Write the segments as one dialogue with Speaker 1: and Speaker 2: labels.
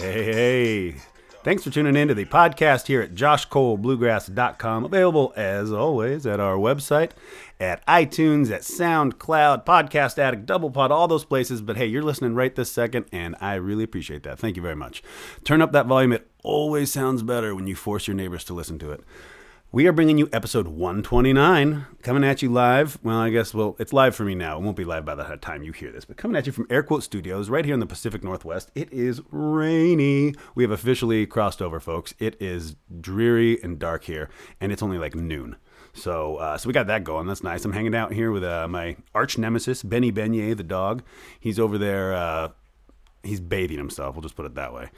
Speaker 1: Hey, hey. Thanks for tuning in to the podcast here at joshcolebluegrass.com. Available, as always, at our website, at iTunes, at SoundCloud, Podcast Addict, Double Pod, all those places. But hey, you're listening right this second, and I really appreciate that. Thank you very much. Turn up that volume. It always sounds better when you force your neighbors to listen to it. We are bringing you episode 129, coming at you live. Well, I guess, well, it's live for me now. It won't be live by the time you hear this, but coming at you from Air Quote Studios right here in the Pacific Northwest. It is rainy. We have officially crossed over, folks. It is dreary and dark here, and it's only like noon. So, uh, so we got that going. That's nice. I'm hanging out here with uh, my arch nemesis, Benny Beignet, the dog. He's over there. Uh, he's bathing himself. We'll just put it that way.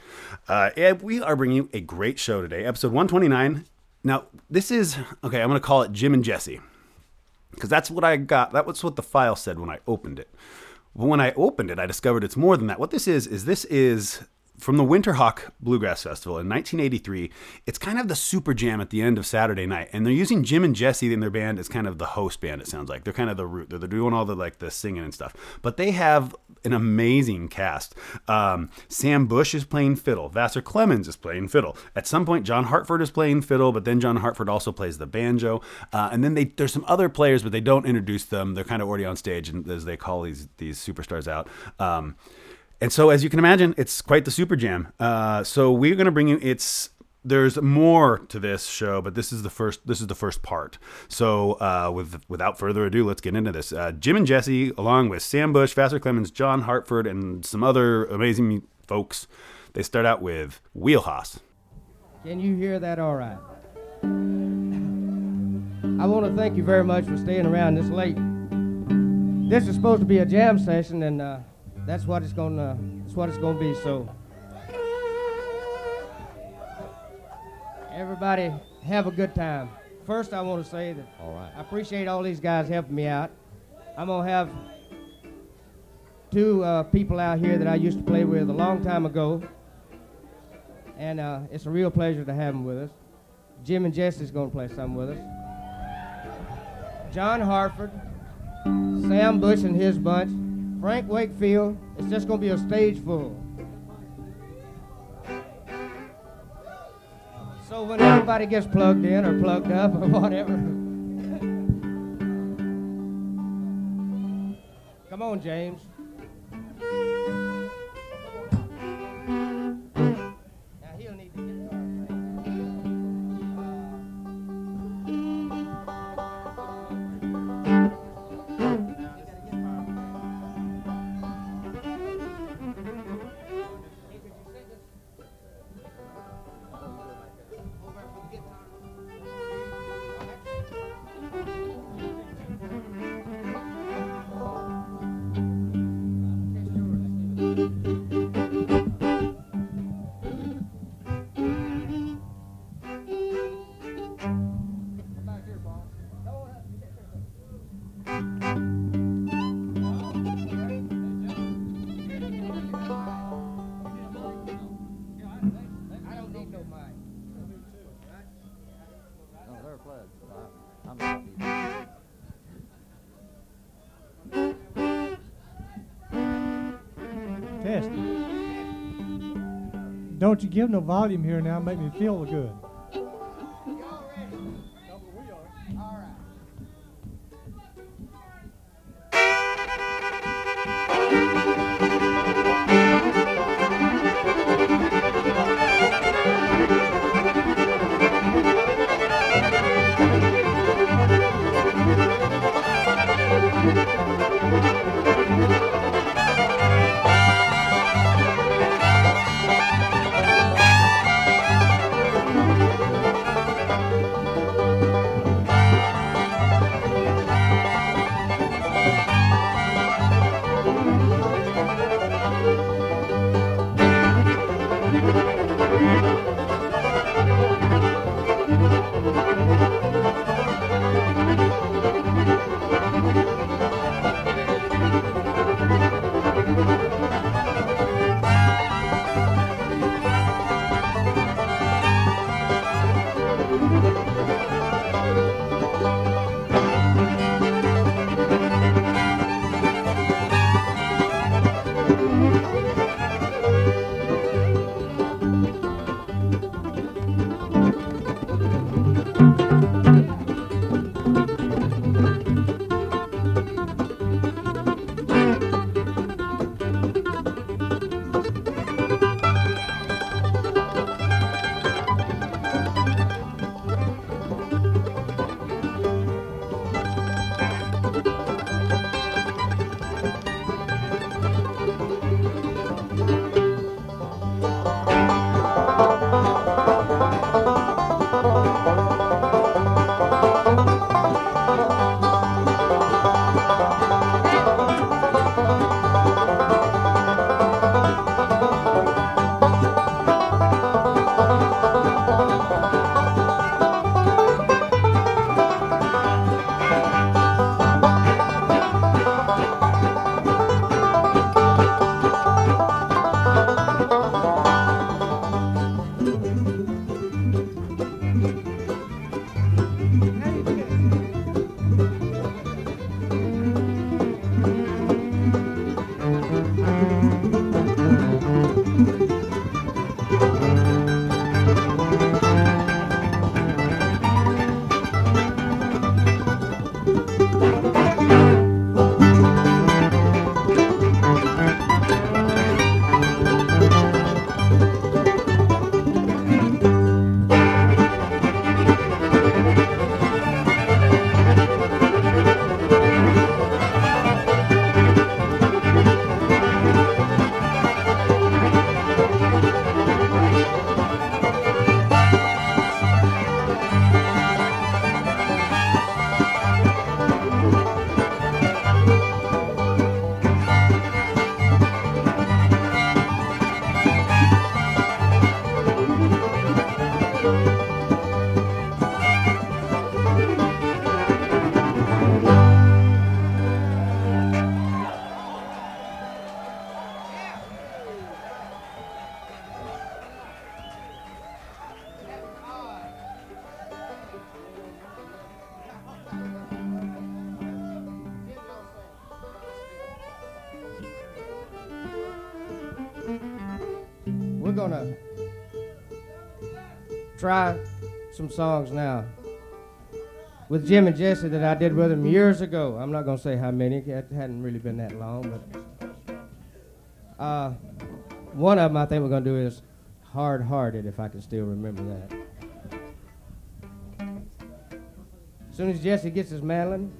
Speaker 1: Uh, and we are bringing you a great show today, episode 129. Now, this is okay. I'm going to call it Jim and Jesse because that's what I got. That was what the file said when I opened it. But when I opened it, I discovered it's more than that. What this is is this is from the Winterhawk Bluegrass Festival in 1983. It's kind of the super jam at the end of Saturday night, and they're using Jim and Jesse in their band as kind of the host band. It sounds like they're kind of the root. They're, they're doing all the like the singing and stuff, but they have an amazing cast. Um, Sam Bush is playing fiddle. Vassar Clements is playing fiddle. At some point, John Hartford is playing fiddle, but then John Hartford also plays the banjo. Uh, and then they, there's some other players, but they don't introduce them. They're kind of already on stage, and as they call these these superstars out. Um, and so, as you can imagine, it's quite the super jam. Uh, so we're going to bring you. It's there's more to this show, but this is the first. This is the first part. So, uh, with without further ado, let's get into this. Uh, Jim and Jesse, along with Sam Bush, Vassar Clements, John Hartford, and some other amazing folks, they start out with Wheel Hoss.
Speaker 2: Can you hear that all right? I want to thank you very much for staying around this late. This is supposed to be a jam session, and uh, that's what it's gonna. That's what it's gonna be. So, everybody, have a good time. First, I want to say that
Speaker 3: right.
Speaker 2: I appreciate all these guys helping me out. I'm gonna have two uh, people out here that I used to play with a long time ago, and uh, it's a real pleasure to have them with us. Jim and Jesse's gonna play some with us. John Hartford, Sam Bush and his bunch, Frank Wakefield. It's just gonna be a stage full. So when everybody gets plugged in or plugged up or whatever. Come on, James. Don't
Speaker 4: you give no volume here now, make me feel good.
Speaker 5: Try some songs now with Jim and Jesse that I did with them years ago. I'm not gonna say how many; it hadn't really been that long, but uh, one of them I think we're gonna do is "Hard Hearted," if I can still remember that. As soon as Jesse gets his mandolin,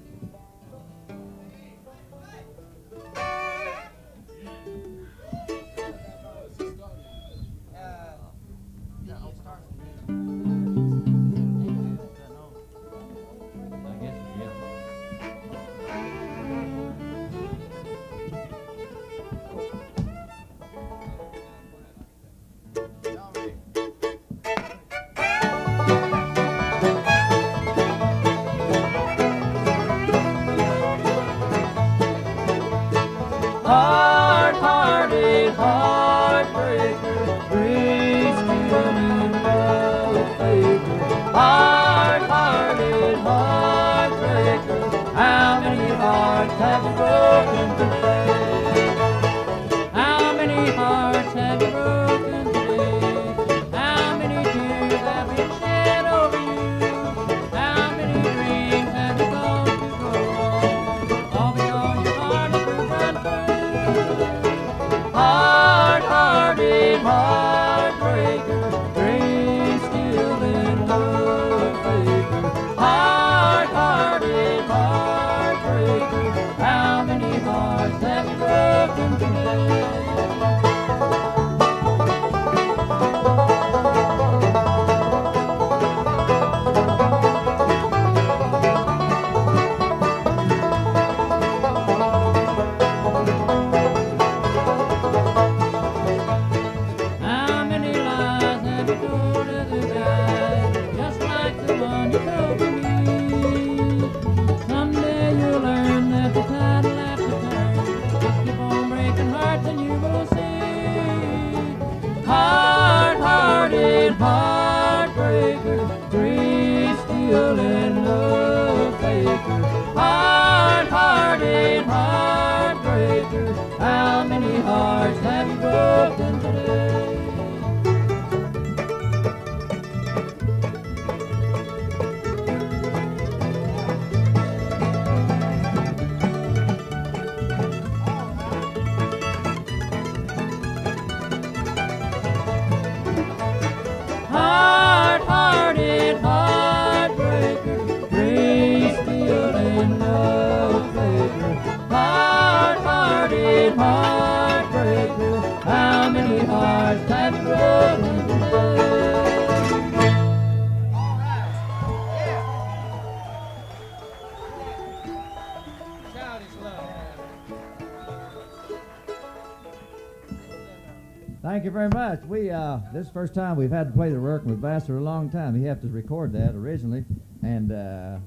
Speaker 3: This is the first time we've had to play the working with Vassar a long time. He had to record that originally, and uh,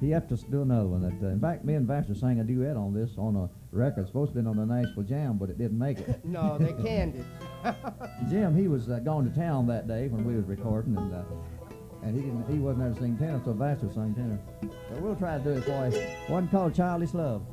Speaker 3: he had to do another one. That uh, in fact, me and Vassar sang a duet on this on a record supposed to be on the Nashville Jam, but it didn't make it.
Speaker 2: No, they canned it.
Speaker 3: Jim, he was uh, going to town that day when we was recording, and uh, and he didn't he wasn't there to sing tenor, so Vassar sang tenor. But we'll try to do it for you. One called Childish Love.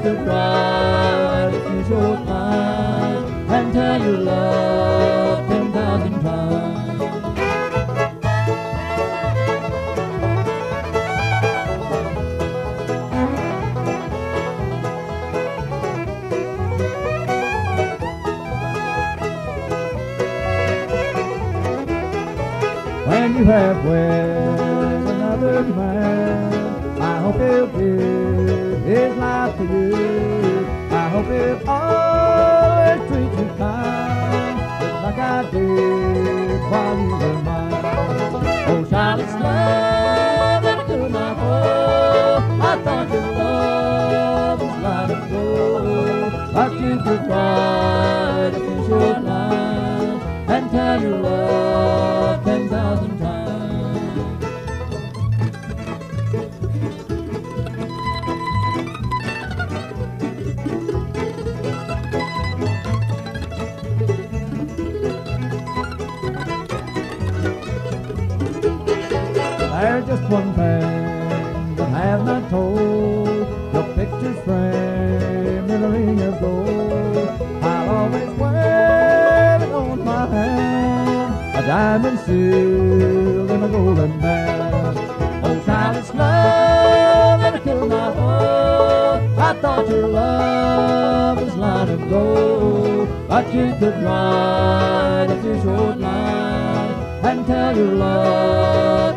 Speaker 5: But you could write a few short and tell your love ten thousand times.
Speaker 3: When you have wed another man, I hope he'll give life to you. I hope he'll always treat you kind, just like I did while you were mine.
Speaker 5: Oh, childish love that I could not hold. I thought your love was line of gold. But you could write a few short lines and tell your
Speaker 3: just one thing that I have not told. Your picture's framed in a ring of gold. I'll always wear it on my hand, a diamond sealed in a golden band.
Speaker 5: Oh, childish love that could not hold. I thought your love was line of gold. But you could write a few short lines and tell your love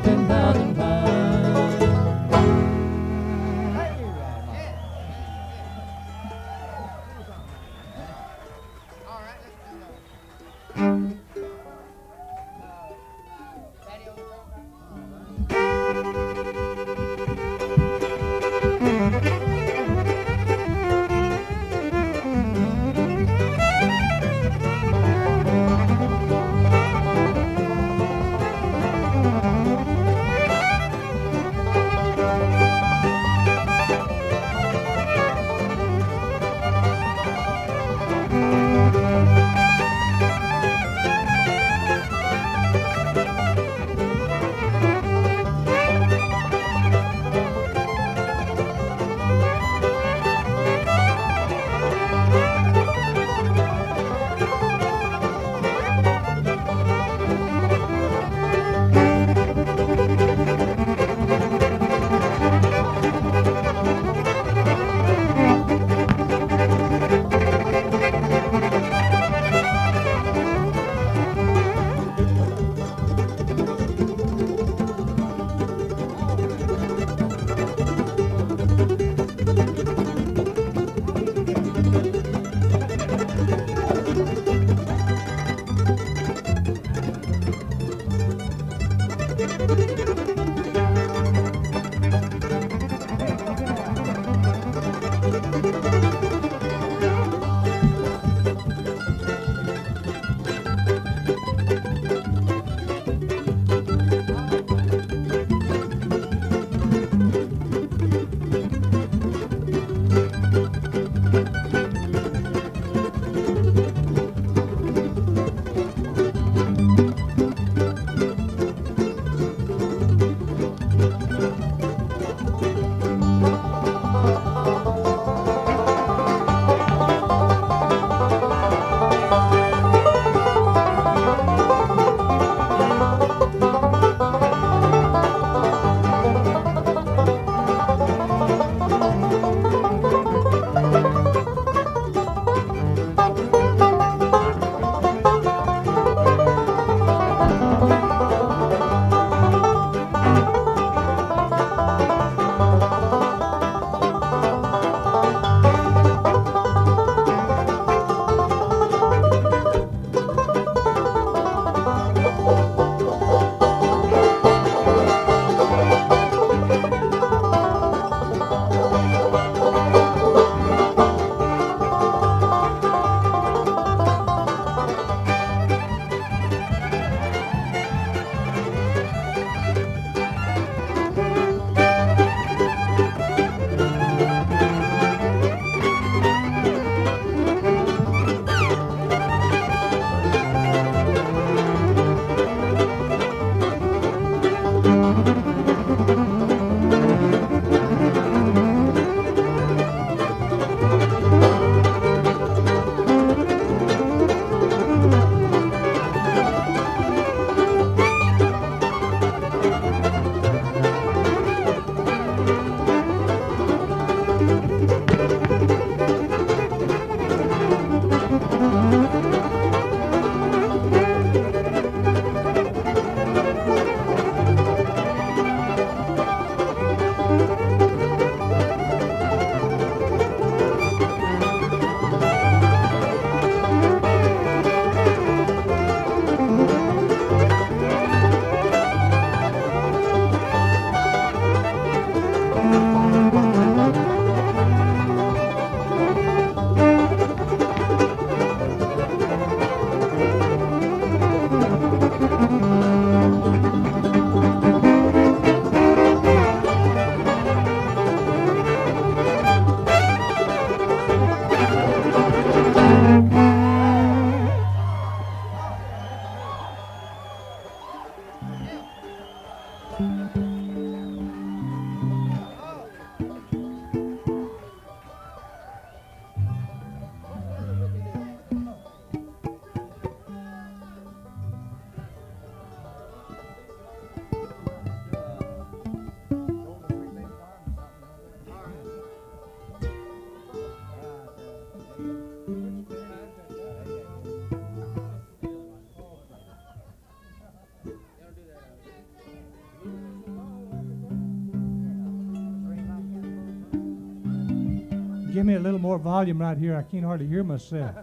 Speaker 4: give me a little more volume right here. I can't hardly hear myself.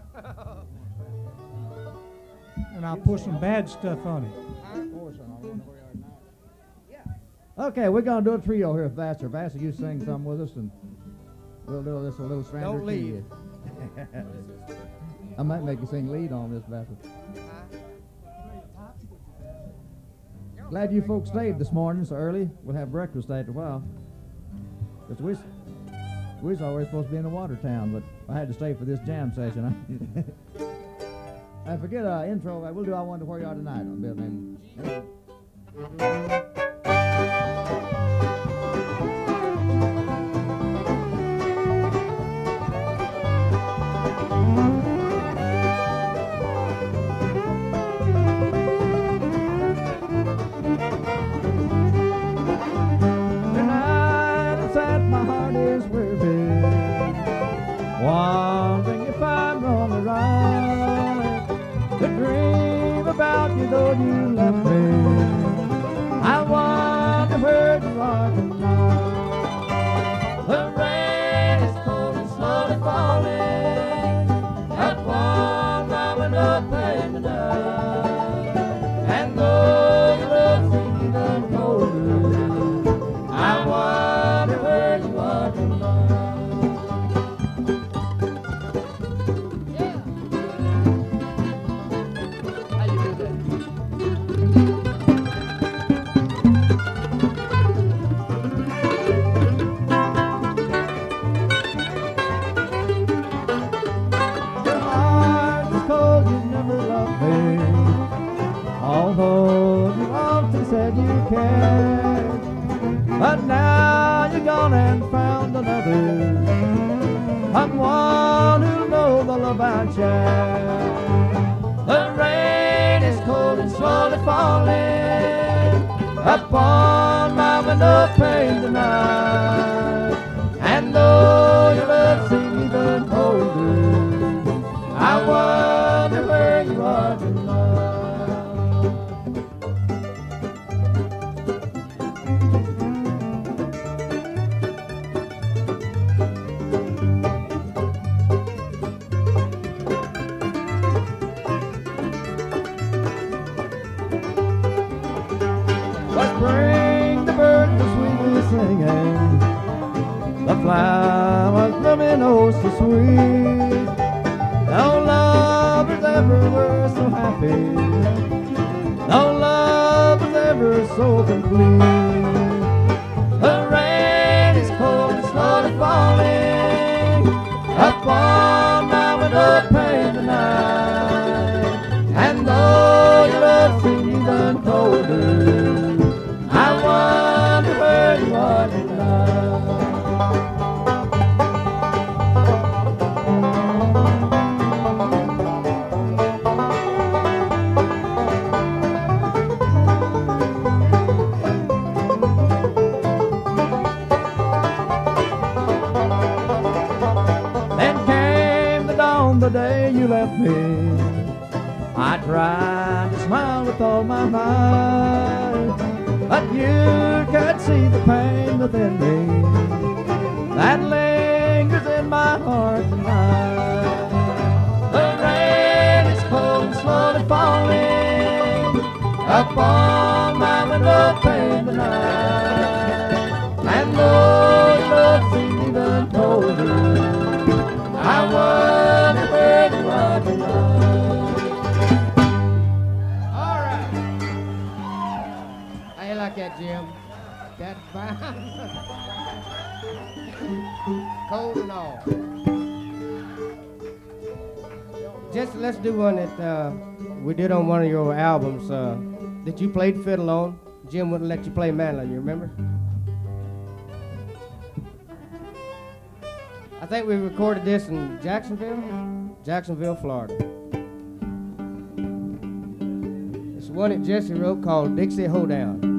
Speaker 4: And I'll put some bad stuff on it.
Speaker 3: Okay, we're gonna do a trio here, Vassar. Vassar, you sing some with us, and we'll do this a little stranger
Speaker 2: Don't leave.
Speaker 3: I might make you sing lead on this, Vassar. Glad you folks stayed this morning so early. We'll have breakfast after a while. Cause we, was always supposed to be in the water town, but I had to stay for this jam session. I forget uh, intro. We'll do. I wonder where you are tonight on Bill name.
Speaker 6: Upon
Speaker 3: me. I tried to smile with all my might, but you could see the pain within me that lingers in my heart tonight.
Speaker 6: The rain is cold and slowly falling upon my window pane
Speaker 2: Jim? That's fine. Cold and all. Just let's do one that uh, we did on one of your albums uh, that you played fiddle on. Jim wouldn't let you play mandolin. You remember? I think we recorded this in Jacksonville, Jacksonville, Florida. It's one that Jesse wrote called Dixie Hoedown.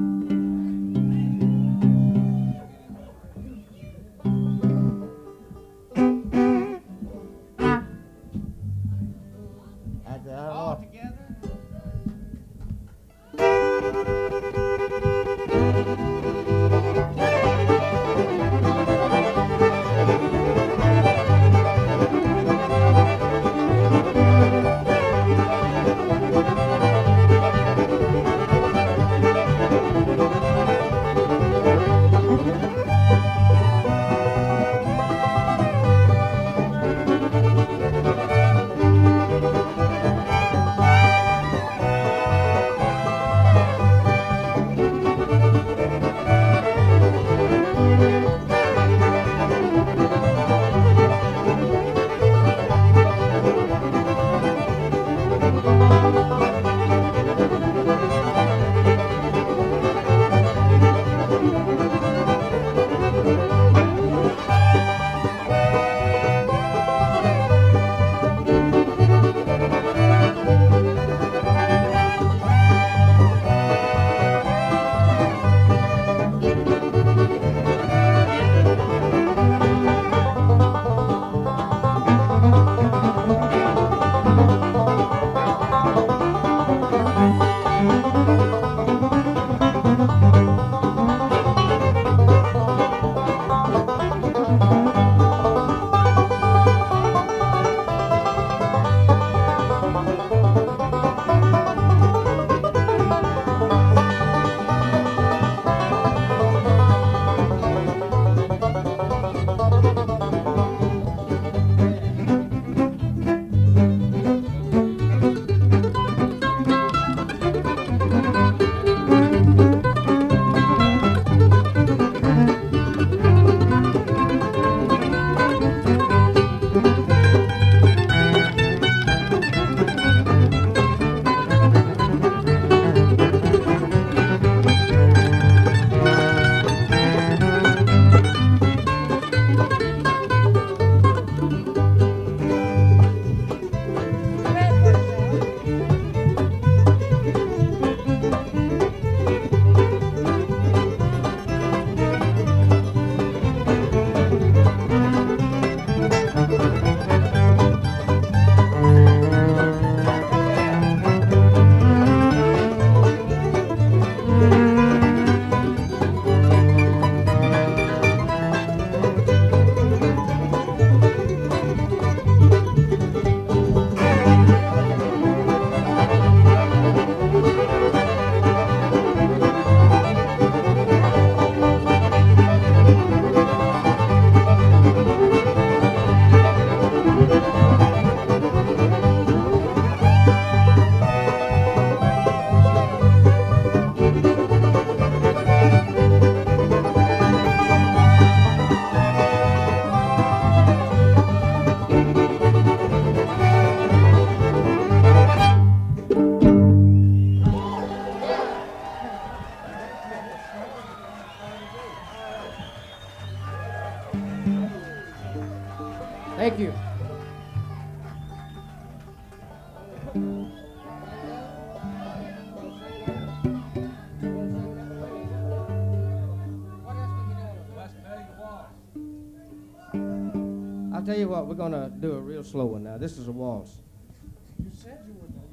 Speaker 2: You we're gonna do a real slow one now. This is a waltz.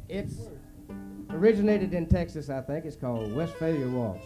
Speaker 2: It's originated in Texas, I think. It's called Westphalia Waltz.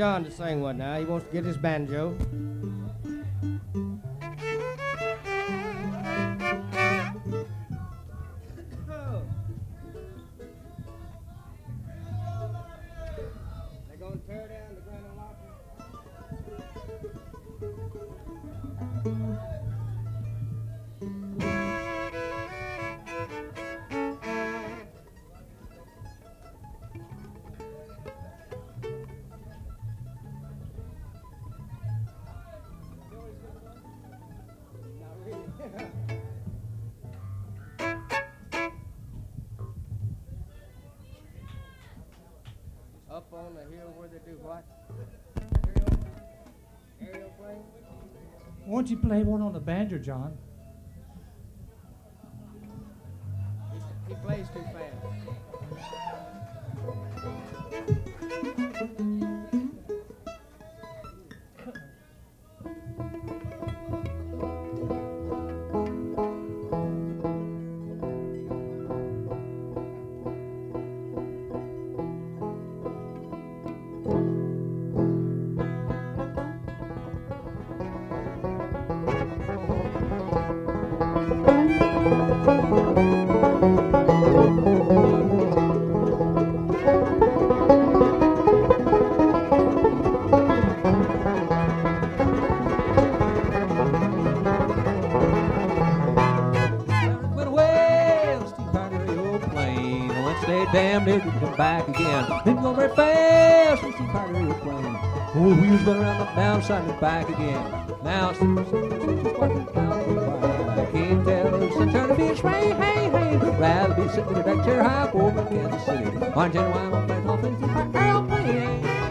Speaker 2: John to sing one now. He wants to get his banjo. On the hill where they do what? Aerial, aerial plane?
Speaker 4: Won't you play one on the banjo, John?
Speaker 6: Back again. Didn't go very fast on a steep Pirate plane. Oh, the wheels went around up down side and back again. Now, she's working down the. I can't tell the sunshine to be a sway, hey, hey. Rather be sitting in a deck chair high over Kansas City. On genuine on that off steep Pirate plane.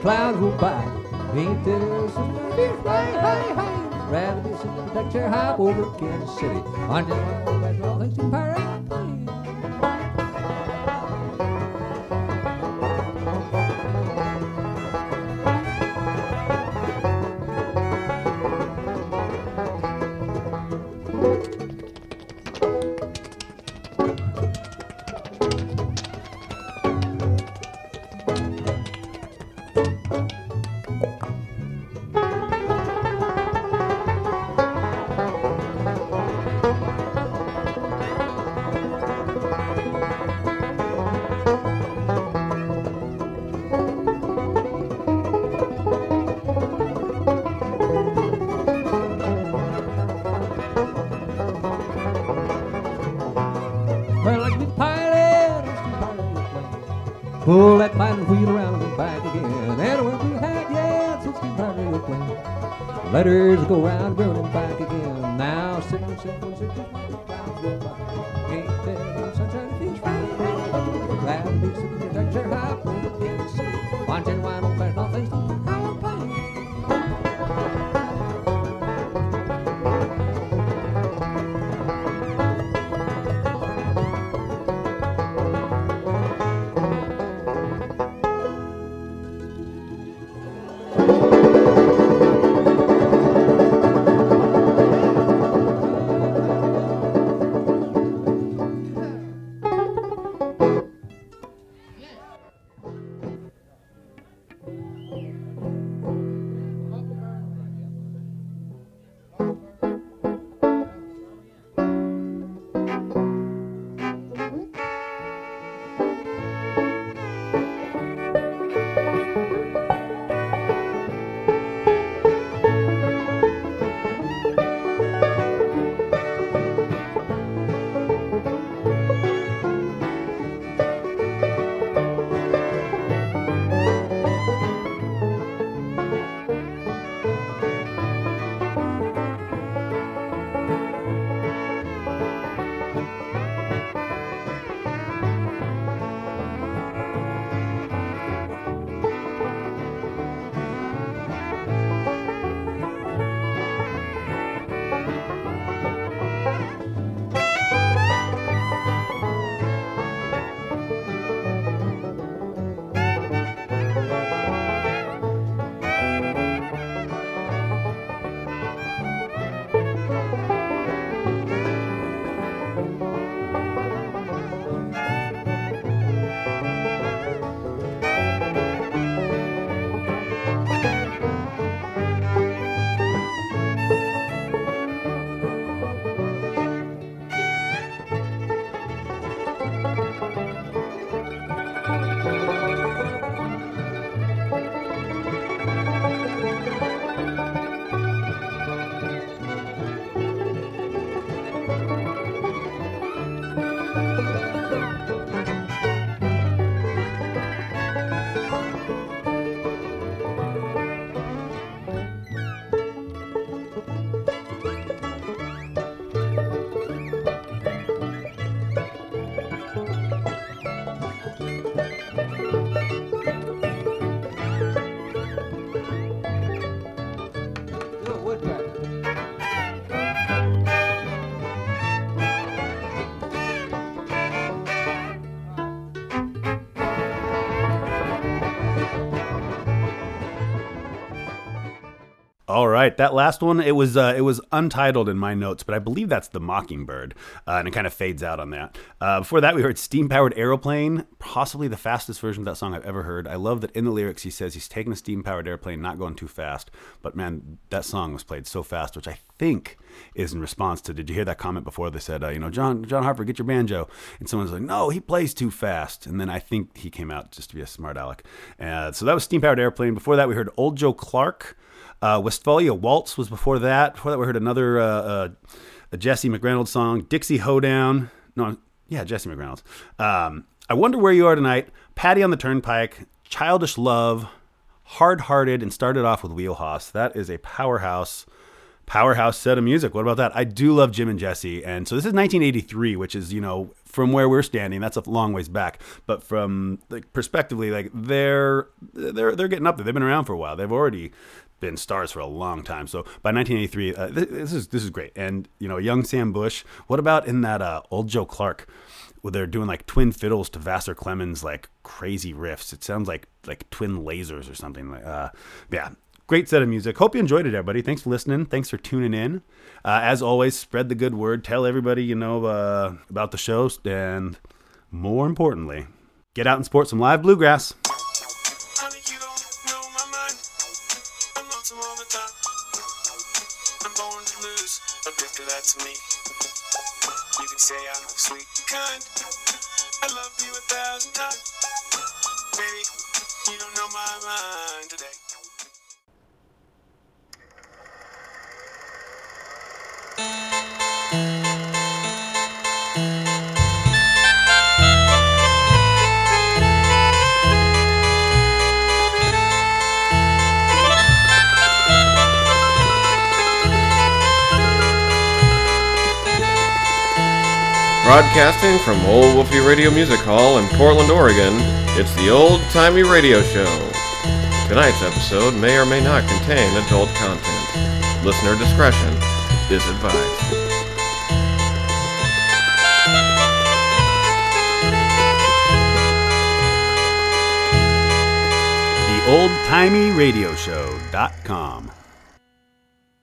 Speaker 6: Clouds roll by. Ain't there some fish flying high, high? Rather be in the deck chair high over Kansas City. On Pull that pilot wheel around and back again. And we're blue hat, yeah, it's 16 pirate plane. Letters go round, round and back again. Now, chair high over Kansas City. All
Speaker 1: right, that last one it was uh, it was untitled in my notes, but I believe that's the Mockingbird, uh, and it kind of fades out on that. Uh, before that, we heard "Steam Powered aeroplane, possibly the fastest version of that song I've ever heard. I love that in the lyrics he says he's taking a steam powered airplane, not going too fast. But man, that song was played so fast, which I think is in response to. Did you hear that comment before? They said, uh, you know, John John Hartford, get your banjo, and someone's like, no, he plays too fast, and then I think he came out just to be a smart aleck. Uh, so that was "Steam Powered Airplane." Before that, we heard "Old Joe Clark." Uh, Westphalia Waltz was before that. Before that, we heard another uh, uh, Jesse McReynolds song, Dixie Hoedown. No, yeah, Jesse McReynolds. Um, I wonder where you are tonight. Patty on the Turnpike, Childish Love, Hard Hearted, and started off with Wheel Hoss. That is a powerhouse powerhouse set of music. What about that? I do love Jim and Jesse, and so this is 1983, which is you know from where we're standing, that's a long ways back. But from like perspectively, like they're they're they're getting up there. They've been around for a while. They've already been stars for a long time. So by 1983, uh, this, is this is great. And you know, young Sam Bush. What about in that uh, old Joe Clark? Where they're doing like twin fiddles to Vassar Clements, like crazy riffs. It sounds like like twin lasers or something. Like, uh, yeah, great set of music. Hope you enjoyed it, everybody. Thanks for listening. Thanks for tuning in. Uh, as always, spread the good word. Tell everybody you know uh, about the shows, and more importantly, get out and sport some live bluegrass.
Speaker 7: Broadcasting from Old Wolfie Radio Music Hall in Portland, Oregon, it's the Old Timey Radio Show. Tonight's episode may or may not contain adult content. Listener discretion is advised.
Speaker 1: The oldtimey radio show.com.